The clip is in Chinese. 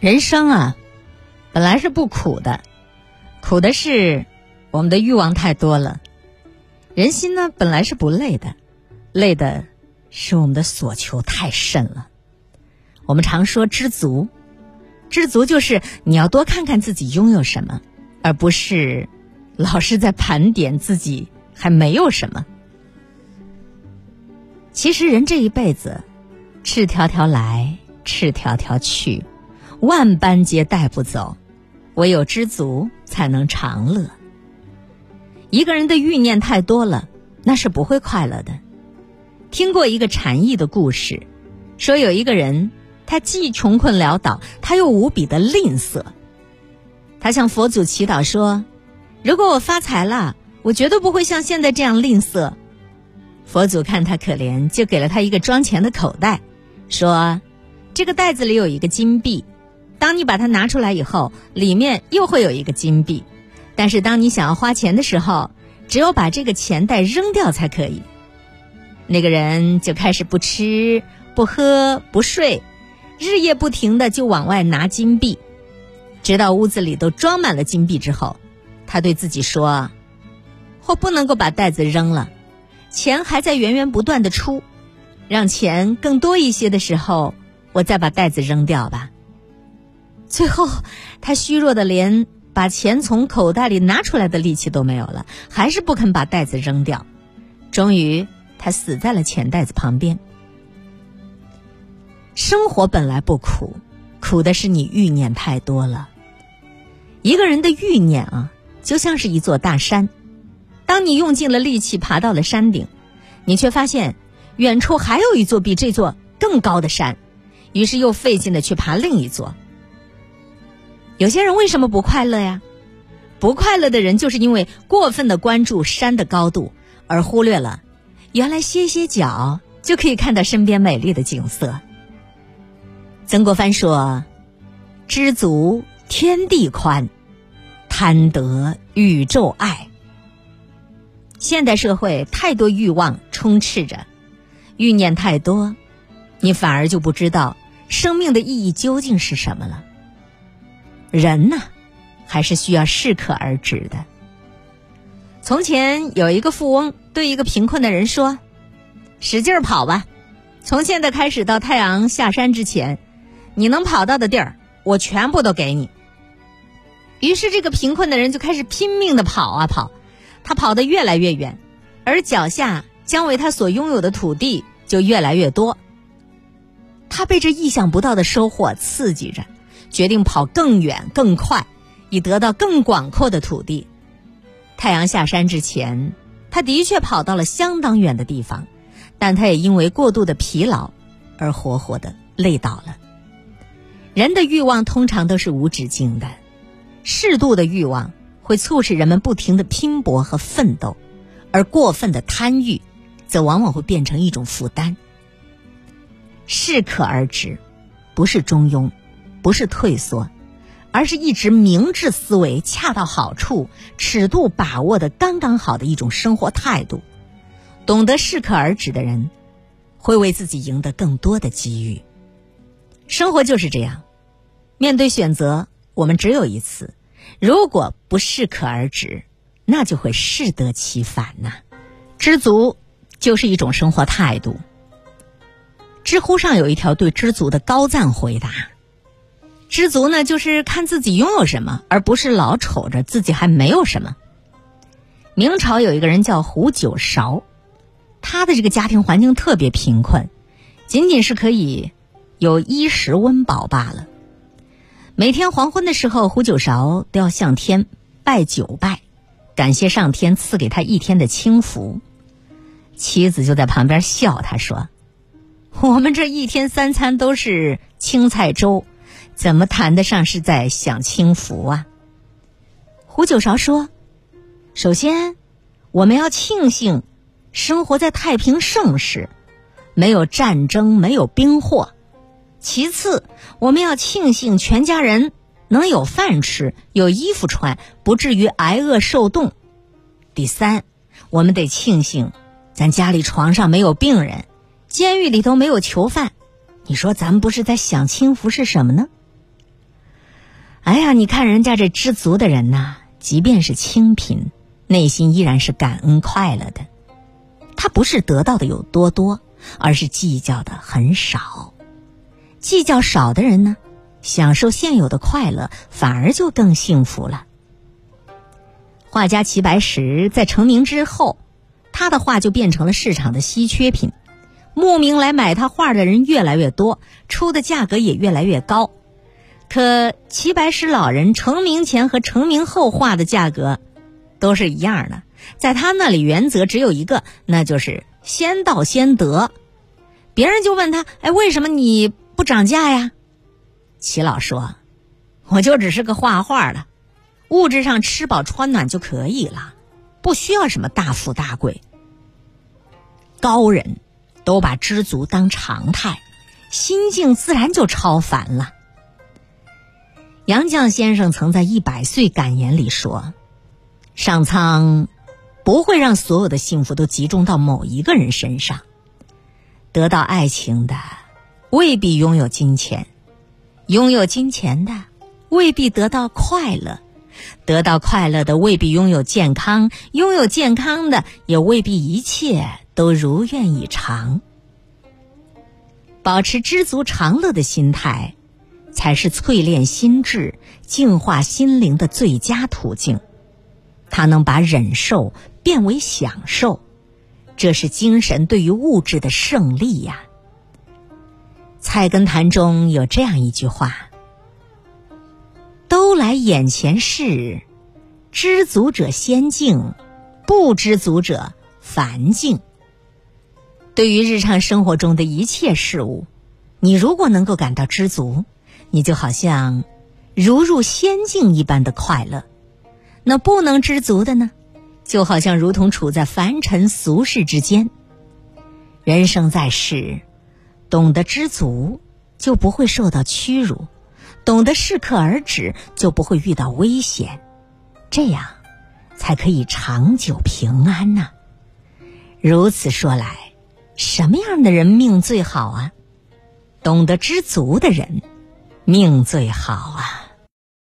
人生啊，本来是不苦的，苦的是我们的欲望太多了；人心呢，本来是不累的，累的是我们的所求太甚了。我们常说知足，知足就是你要多看看自己拥有什么，而不是老是在盘点自己还没有什么。其实人这一辈子，赤条条来，赤条条去。万般皆带不走，唯有知足才能长乐。一个人的欲念太多了，那是不会快乐的。听过一个禅意的故事，说有一个人，他既穷困潦倒，他又无比的吝啬。他向佛祖祈祷说：“如果我发财了，我绝对不会像现在这样吝啬。”佛祖看他可怜，就给了他一个装钱的口袋，说：“这个袋子里有一个金币。”当你把它拿出来以后，里面又会有一个金币，但是当你想要花钱的时候，只有把这个钱袋扔掉才可以。那个人就开始不吃不喝不睡，日夜不停的就往外拿金币，直到屋子里都装满了金币之后，他对自己说：“我不能够把袋子扔了，钱还在源源不断的出，让钱更多一些的时候，我再把袋子扔掉吧。”最后，他虚弱的连把钱从口袋里拿出来的力气都没有了，还是不肯把袋子扔掉。终于，他死在了钱袋子旁边。生活本来不苦，苦的是你欲念太多了。一个人的欲念啊，就像是一座大山，当你用尽了力气爬到了山顶，你却发现远处还有一座比这座更高的山，于是又费劲的去爬另一座。有些人为什么不快乐呀？不快乐的人就是因为过分的关注山的高度，而忽略了原来歇歇脚就可以看到身边美丽的景色。曾国藩说：“知足天地宽，贪得宇宙爱。”现代社会太多欲望充斥着，欲念太多，你反而就不知道生命的意义究竟是什么了。人呢，还是需要适可而止的。从前有一个富翁对一个贫困的人说：“使劲跑吧，从现在开始到太阳下山之前，你能跑到的地儿，我全部都给你。”于是这个贫困的人就开始拼命的跑啊跑，他跑得越来越远，而脚下将为他所拥有的土地就越来越多。他被这意想不到的收获刺激着。决定跑更远更快，以得到更广阔的土地。太阳下山之前，他的确跑到了相当远的地方，但他也因为过度的疲劳而活活的累倒了。人的欲望通常都是无止境的，适度的欲望会促使人们不停的拼搏和奋斗，而过分的贪欲则往往会变成一种负担。适可而止，不是中庸。不是退缩，而是一直明智思维、恰到好处、尺度把握的刚刚好的一种生活态度。懂得适可而止的人，会为自己赢得更多的机遇。生活就是这样，面对选择，我们只有一次。如果不适可而止，那就会适得其反呐。知足就是一种生活态度。知乎上有一条对知足的高赞回答。知足呢，就是看自己拥有什么，而不是老瞅着自己还没有什么。明朝有一个人叫胡九韶，他的这个家庭环境特别贫困，仅仅是可以有衣食温饱罢了。每天黄昏的时候，胡九韶都要向天拜九拜，感谢上天赐给他一天的清福。妻子就在旁边笑他说：“我们这一天三餐都是青菜粥。”怎么谈得上是在享清福啊？胡九韶说：“首先，我们要庆幸生活在太平盛世，没有战争，没有兵祸；其次，我们要庆幸全家人能有饭吃，有衣服穿，不至于挨饿受冻；第三，我们得庆幸咱家里床上没有病人，监狱里头没有囚犯。你说咱们不是在享清福是什么呢？”哎呀，你看人家这知足的人呐，即便是清贫，内心依然是感恩快乐的。他不是得到的有多多，而是计较的很少。计较少的人呢，享受现有的快乐，反而就更幸福了。画家齐白石在成名之后，他的画就变成了市场的稀缺品，慕名来买他画的人越来越多，出的价格也越来越高。可齐白石老人成名前和成名后画的价格都是一样的，在他那里原则只有一个，那就是先到先得。别人就问他：“哎，为什么你不涨价呀？”齐老说：“我就只是个画画的，物质上吃饱穿暖就可以了，不需要什么大富大贵。高人都把知足当常态，心境自然就超凡了。”杨绛先生曾在《一百岁感言》里说：“上苍不会让所有的幸福都集中到某一个人身上。得到爱情的未必拥有金钱，拥有金钱的未必得到快乐，得到快乐的未必拥有健康，拥有健康的也未必一切都如愿以偿。保持知足常乐的心态。”才是淬炼心智、净化心灵的最佳途径。它能把忍受变为享受，这是精神对于物质的胜利呀。《菜根谭》中有这样一句话：“都来眼前事，知足者先静，不知足者烦静。”对于日常生活中的一切事物，你如果能够感到知足。你就好像如入仙境一般的快乐，那不能知足的呢，就好像如同处在凡尘俗世之间。人生在世，懂得知足，就不会受到屈辱；懂得适可而止，就不会遇到危险。这样，才可以长久平安呐。如此说来，什么样的人命最好啊？懂得知足的人。命最好啊。